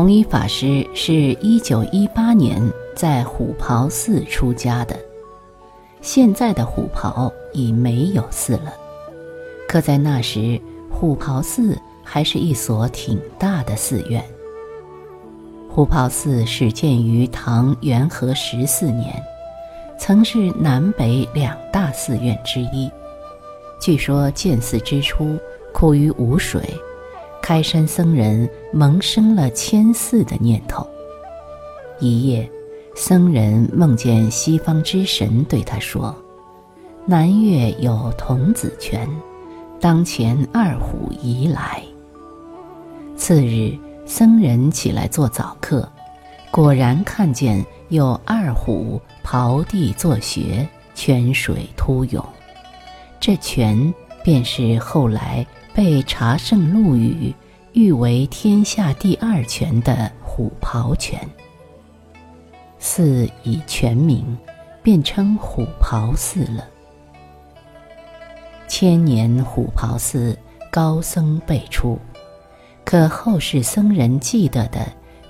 弘一法师是一九一八年在虎跑寺出家的，现在的虎跑已没有寺了，可在那时，虎跑寺还是一所挺大的寺院。虎跑寺始建于唐元和十四年，曾是南北两大寺院之一。据说建寺之初苦于无水。开山僧人萌生了迁寺的念头。一夜，僧人梦见西方之神对他说：“南岳有童子泉，当前二虎移来。”次日，僧人起来做早课，果然看见有二虎刨地作穴，泉水突涌。这泉便是后来。被茶圣陆羽誉为天下第二泉的虎跑泉，寺以全名，便称虎跑寺了。千年虎跑寺高僧辈出，可后世僧人记得的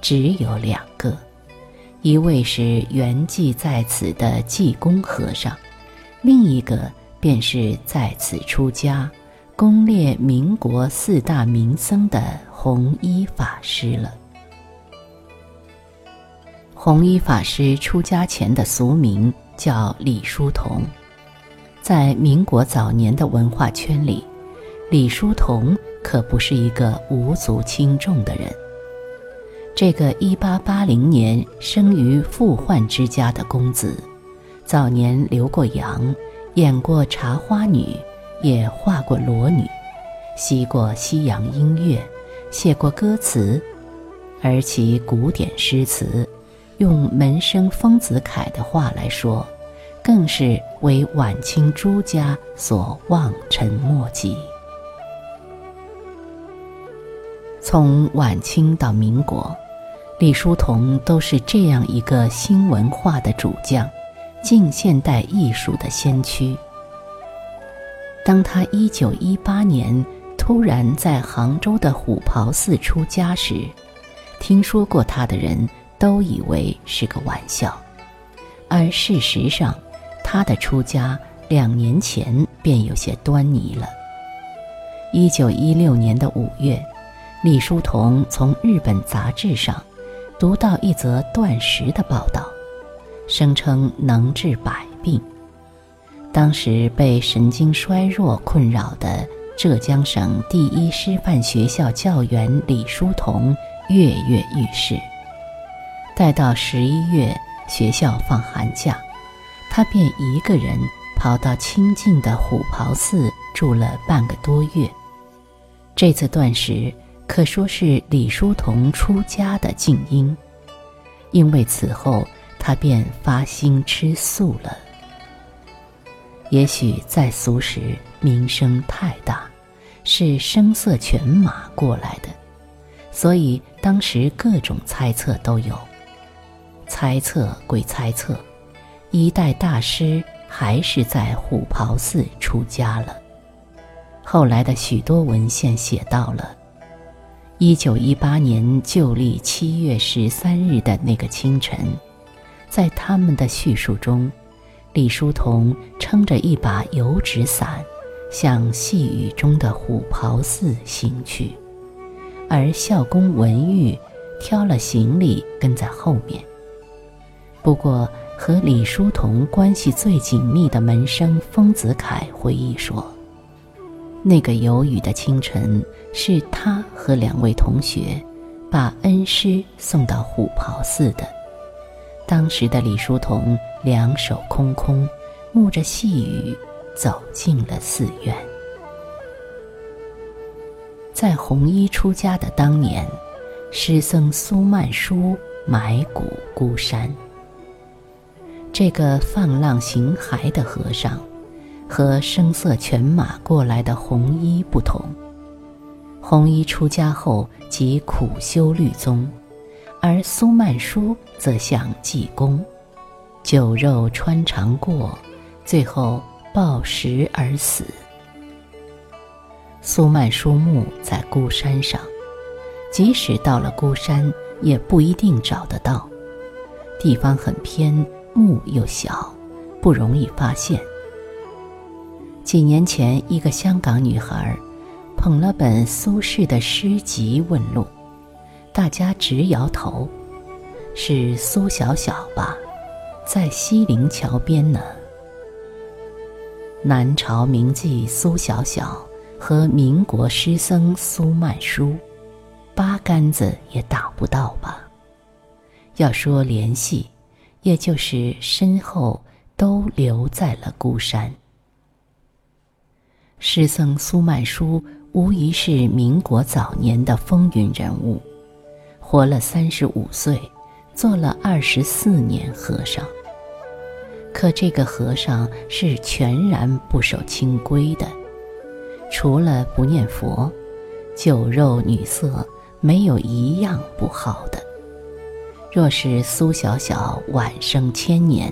只有两个，一位是圆寂在此的济公和尚，另一个便是在此出家。攻略民国四大名僧的弘一法师了。弘一法师出家前的俗名叫李叔同，在民国早年的文化圈里，李叔同可不是一个无足轻重的人。这个一八八零年生于富宦之家的公子，早年留过洋，演过茶花女。也画过裸女，习过西洋音乐，写过歌词，而其古典诗词，用门生丰子恺的话来说，更是为晚清诸家所望尘莫及。从晚清到民国，李叔同都是这样一个新文化的主将，近现代艺术的先驱。当他一九一八年突然在杭州的虎跑寺出家时，听说过他的人都以为是个玩笑，而事实上，他的出家两年前便有些端倪了。一九一六年的五月，李叔同从日本杂志上读到一则断食的报道，声称能治百病。当时被神经衰弱困扰的浙江省第一师范学校教员李叔同跃跃欲试。待到十一月，学校放寒假，他便一个人跑到清静的虎跑寺住了半个多月。这次断食可说是李叔同出家的静音，因为此后他便发心吃素了。也许在俗时名声太大，是声色犬马过来的，所以当时各种猜测都有。猜测归猜测，一代大师还是在虎跑寺出家了。后来的许多文献写到了，一九一八年旧历七月十三日的那个清晨，在他们的叙述中。李叔同撑着一把油纸伞，向细雨中的虎跑寺行去，而校工文玉挑了行李跟在后面。不过，和李叔同关系最紧密的门生丰子恺回忆说，那个有雨的清晨，是他和两位同学把恩师送到虎跑寺的。当时的李叔同两手空空，沐着细雨，走进了寺院。在红衣出家的当年，师僧苏曼殊埋骨孤山。这个放浪形骸的和尚，和声色犬马过来的红衣不同。红衣出家后即苦修律宗。而苏曼殊则像济公，酒肉穿肠过，最后暴食而死。苏曼殊墓在孤山上，即使到了孤山，也不一定找得到，地方很偏，墓又小，不容易发现。几年前，一个香港女孩捧了本苏轼的诗集问路，大家直摇头，是苏小小吧，在西泠桥边呢。南朝名妓苏小小和民国诗僧苏曼殊。八竿子也打不到吧？要说联系，也就是身后都留在了孤山。诗僧苏曼殊无疑是民国早年的风云人物，活了三十五岁，做了二十四年和尚。可这个和尚是全然不守清规的，除了不念佛，酒肉女色。没有一样不好的。若是苏小小晚生千年，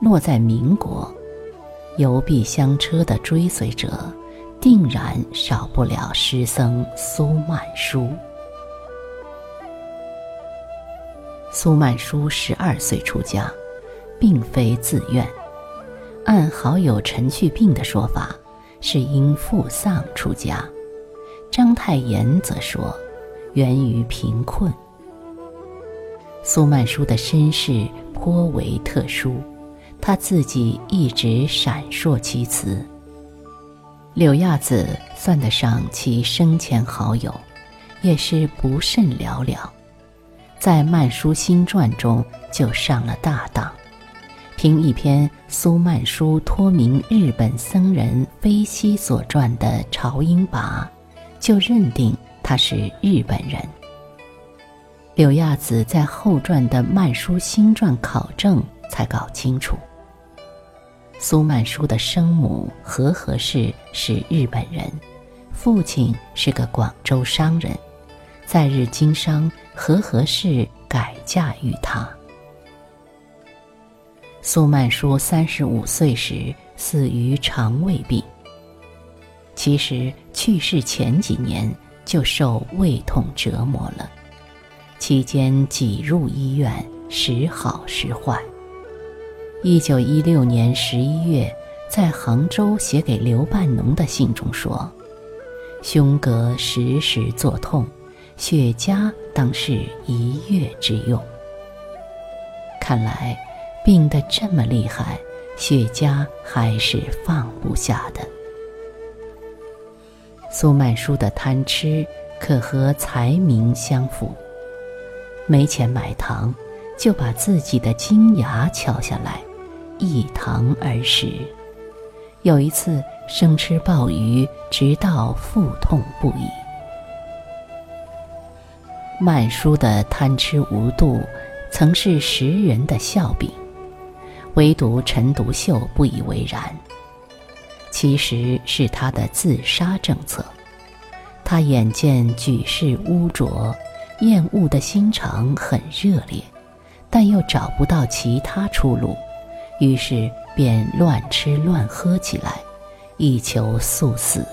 落在民国，游壁香车的追随者，定然少不了诗僧苏曼殊。苏曼殊十二岁出家，并非自愿。按好友陈去病的说法，是因父丧出家。章太炎则说。源于贫困。苏曼殊的身世颇为特殊，他自己一直闪烁其词。柳亚子算得上其生前好友，也是不甚寥寥，在《曼殊新传》中就上了大当，凭一篇苏曼殊托名日本僧人飞西所传的《朝英跋》，就认定。他是日本人。柳亚子在后传的《曼殊新传》考证才搞清楚，苏曼殊的生母和合氏是日本人，父亲是个广州商人，在日经商，和合氏改嫁于他。苏曼殊三十五岁时死于肠胃病，其实去世前几年。就受胃痛折磨了，期间挤入医院，时好时坏。一九一六年十一月，在杭州写给刘半农的信中说：“胸膈时时作痛，雪茄当是一月之用。”看来，病得这么厉害，雪茄还是放不下的。苏曼殊的贪吃可和财名相符，没钱买糖，就把自己的金牙敲下来，一糖而食。有一次生吃鲍鱼，直到腹痛不已。曼殊的贪吃无度，曾是时人的笑柄，唯独陈独秀不以为然。其实是他的自杀政策。他眼见举世污浊，厌恶的心肠很热烈，但又找不到其他出路，于是便乱吃乱喝起来，以求速死。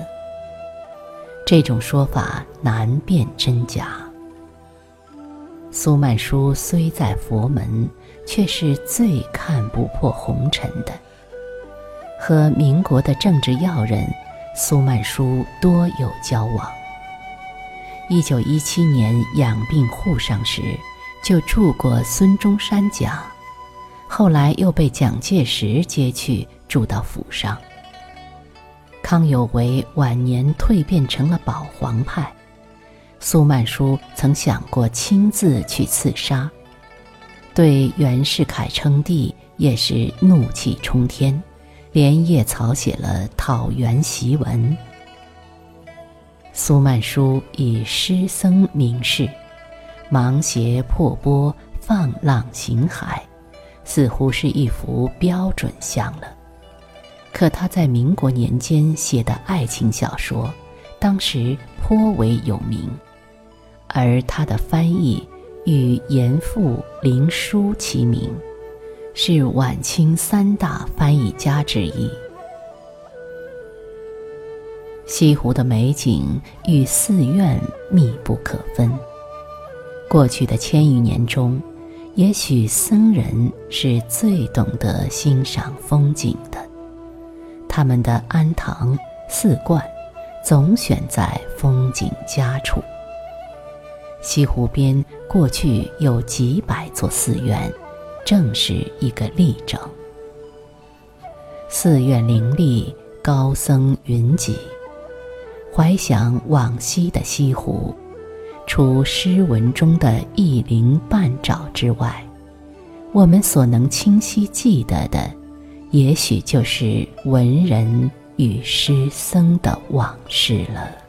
这种说法难辨真假。苏曼殊虽在佛门，却是最看不破红尘的。和民国的政治要人苏曼殊多有交往。一九一七年养病沪上时，就住过孙中山家，后来又被蒋介石接去住到府上。康有为晚年蜕变成了保皇派，苏曼殊曾想过亲自去刺杀，对袁世凯称帝也是怒气冲天。连夜草写了讨袁檄文。苏曼殊以诗僧名士，芒鞋破波，放浪形骸，似乎是一幅标准像了。可他在民国年间写的爱情小说，当时颇为有名，而他的翻译与严复、林纾齐名。是晚清三大翻译家之一。西湖的美景与寺院密不可分，过去的千余年中，也许僧人是最懂得欣赏风景的。他们的庵堂寺观，总选在风景佳处。西湖边过去有几百座寺院，正是一个例证。寺院林立，高僧云集。怀想往昔的西湖，除诗文中的一鳞半爪之外，我们所能清晰记得的，也许就是文人与诗僧的往事了。